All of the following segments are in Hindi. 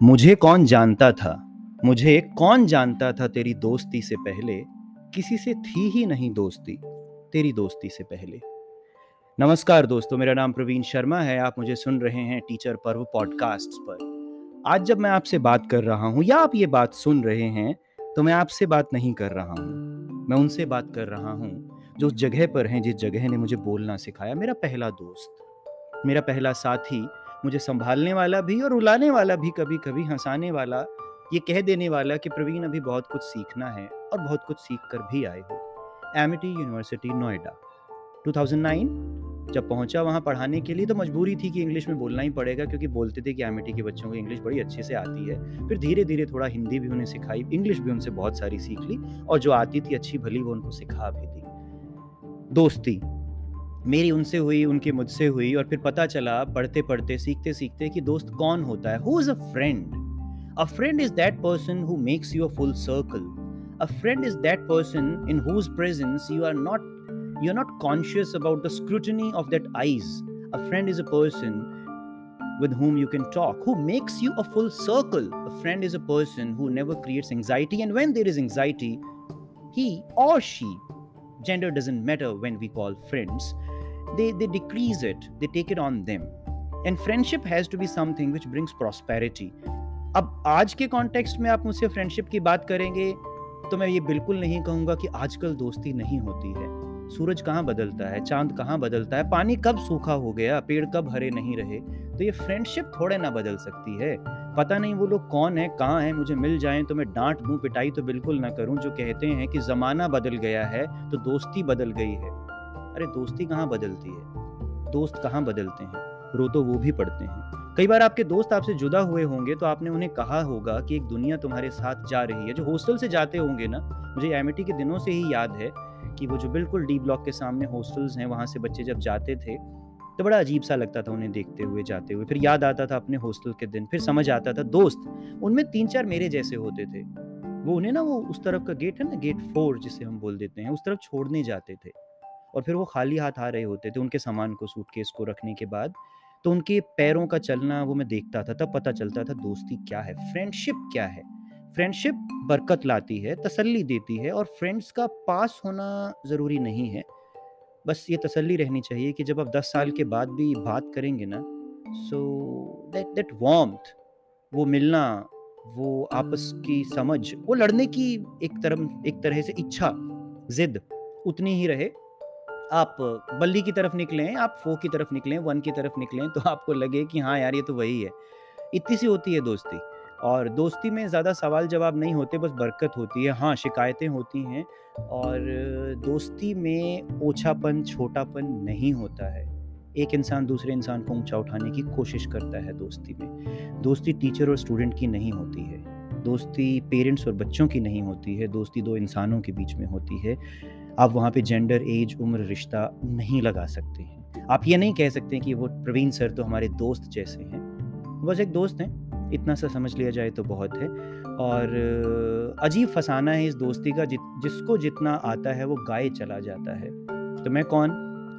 मुझे कौन जानता था? मुझे कौन जानता था तेरी दोस्ती से पहले? किसी से थी ही नहीं दोस्ती, तेरी दोस्ती से पहले। नमस्कार दोस्तों, मेरा नाम प्रवीण शर्मा है। आप मुझे सुन रहे हैं टीचर पर्व पॉडकास्ट पर। आज जब मैं आपसे बात कर रहा हूँ या आप ये बात सुन रहे हैं तो मैं आपसे बात नहीं कर रहा हूँ। मैं उनसे बात कर रहा हूँ जो उस जगह पर हैं जिस जगह ने मुझे बोलना सिखाया। मेरा पहला दोस्त, मेरा पहला साथी मुझे संभालने वाला भी और रुलाने वाला भी कभी कभी हंसाने वाला, ये कह देने वाला कि प्रवीण अभी बहुत कुछ सीखना है और बहुत कुछ सीख कर भी आए हो। एमिटी यूनिवर्सिटी नोएडा 2009 जब पहुँचा वहाँ पढ़ाने के लिए तो मजबूरी थी कि इंग्लिश में बोलना ही पड़ेगा क्योंकि बोलते थे कि एमिटी के बच्चों को इंग्लिश बड़ी अच्छे से आती है। फिर धीरे धीरे थोड़ा हिंदी भी उन्हें सिखाई इंग्लिश भी उनसे बहुत सारी सीख ली और जो आती थी अच्छी भली वो उनको सिखा भी दी। दोस्ती। मेरी उनसे हुई उनकी मुझसे हुई और फिर पता चला पढ़ते पढ़ते सीखते सीखते कि दोस्त कौन होता है who is a friend a friend is that person who makes you a full circle a friend is that person in whose presence you are not you are not conscious about the scrutiny of that eyes a friend is a person with whom you can talk who makes you a full circle a friend is a person who never creates anxiety and when there is anxiety he or she gender doesn't matter when we call friends they they decrease it, they take it on them. And friendship has to be something which brings prosperity. अब आज के कॉन्टेक्स्ट में आप मुझसे फ्रेंडशिप की बात करेंगे तो मैं ये बिल्कुल नहीं कहूँगा कि आजकल दोस्ती नहीं होती है। सूरज कहाँ बदलता है, चाँद कहाँ बदलता है, पानी कब सूखा हो गया, पेड़ कब हरे नहीं रहे तो ये फ्रेंडशिप थोड़े ना बदल सकती है। पता नहीं वो लोग कौन है, कहाँ है, मुझे मिल जाए तो मैं डांट दूँ पिटाई तो बिल्कुल ना करूँ, जो कहते हैं कि जमाना बदल गया है तो दोस्ती बदल गई है। अरे दोस्ती कहाँ बदलती है? दोस्त कहाँ बदलते हैं? रो तो वो भी पड़ते हैं। कई बार आपके दोस्त आपसे जुदा हुए होंगे तो आपने उन्हें कहा होगा कि एक दुनिया तुम्हारे साथ जा रही है। जो हॉस्टल से जाते होंगे ना, मुझे एम के दिनों से ही याद है कि वो जो बिल्कुल डी ब्लॉक के सामने हॉस्टल्स हैं, वहाँ से बच्चे जब जाते थे तो बड़ा अजीब सा लगता था उन्हें देखते हुए, जाते हुए। फिर याद आता था अपने हॉस्टल के दिन, फिर समझ आता था, दोस्त, उनमें तीन चार मेरे जैसे होते थे। वो उन्हें ना, वो उस तरफ़ का गेट है ना गेट फोर जिसे हम बोल देते हैं, उस तरफ़ छोड़ने जाते थे। और फिर वो खाली हाथ आ रहे होते थे उनके सामान को, सूटकेस को रखने के बाद। तो उनके पैरों का चलना वो मैं देखता था, तब पता चलता था दोस्ती क्या है फ्रेंडशिप क्या है। फ्रेंडशिप बरकत लाती है, तसल्ली देती है और फ्रेंड्स का पास होना ज़रूरी नहीं है। बस ये तसल्ली रहनी चाहिए कि जब आप दस साल के बाद भी बात करेंगे ना सो दैट दैट वॉम्थ वो मिलना, वो आपस की समझ, वो लड़ने की एक तरह एक तरह से इच्छा, जिद, उतनी ही रहे। आप बल्ली की तरफ़ निकलें, आप फो की तरफ़ निकलें, वन की तरफ़ निकलें तो आपको लगे कि हाँ यार, ये तो वही है। इतनी सी होती है दोस्ती। और दोस्ती में ज़्यादा सवाल जवाब नहीं होते, बस बरकत होती है। हाँ शिकायतें होती हैं। और दोस्ती में ओछापन, छोटापन नहीं होता है। एक इंसान दूसरे इंसान को ऊँचा उठाने की कोशिश करता है दोस्ती में। दोस्ती टीचर और स्टूडेंट की नहीं होती है। दोस्ती पेरेंट्स और बच्चों की नहीं होती है। दोस्ती दो इंसानों के बीच में होती है। आप वहाँ पे जेंडर एज उम्र रिश्ता नहीं लगा सकते हैं। आप ये नहीं कह सकते कि वो प्रवीण सर तो हमारे दोस्त जैसे हैं। बस एक दोस्त हैं। इतना सा समझ लिया जाए तो बहुत है। और अजीब फसाना है इस दोस्ती का जि, जिसको जितना आता है वो गाय चला जाता है। तो मैं कौन?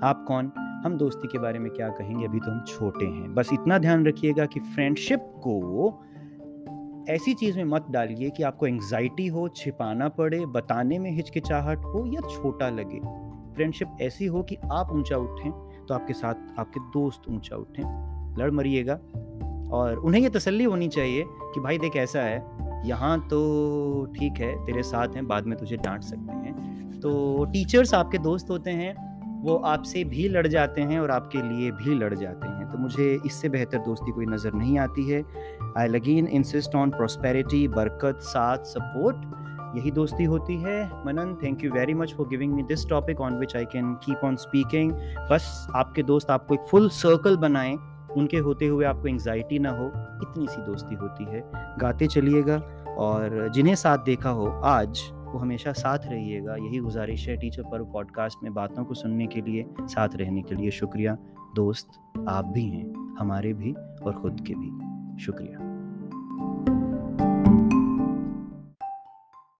आप कौन? हम दोस्ती के बारे में क्या कहेंगे? अभी तो हम छोटे हैं। बस इतना ध्यान रखिएगा कि फ्रेंडशिप को ऐसी चीज़ में मत डालिए कि आपको एंग्जाइटी हो, छिपाना पड़े, बताने में हिचकिचाहट हो या छोटा लगे। फ्रेंडशिप ऐसी हो कि आप ऊँचा उठें तो आपके साथ आपके दोस्त ऊँचा उठें। लड़ मरिएगा। और उन्हें ये तसल्ली होनी चाहिए कि भाई देख ऐसा है, यहाँ तो ठीक है, तेरे साथ हैं, बाद में तुझे डांट सकते हैं। तो टीचर्स आपके दोस्त होते हैं वो आपसे भी लड़ जाते हैं और आपके लिए भी लड़ जाते हैं। तो मुझे इससे बेहतर दोस्ती कोई नज़र नहीं आती है। आई लगीन इंसिस्ट ऑन प्रोस्पेरिटी बरकत, साथ सपोर्ट यही दोस्ती होती है। Manan thank you very much for giving me this topic on which I can keep on speaking बस आपके दोस्त आपको एक फुल सर्कल बनाएँ। उनके होते हुए आपको एंग्जाइटी ना हो। इतनी सी दोस्ती होती है। गाते चलिएगा। और जिन्हें साथ देखा हो, आज आपको हमेशा साथ रहिएगा। यही गुजारिश है टीचर पर पॉडकास्ट में बातों को सुनने के लिए, साथ रहने के लिए। शुक्रिया। दोस्त, आप भी हैं, हमारे भी और ख़ुद के भी। शुक्रिया।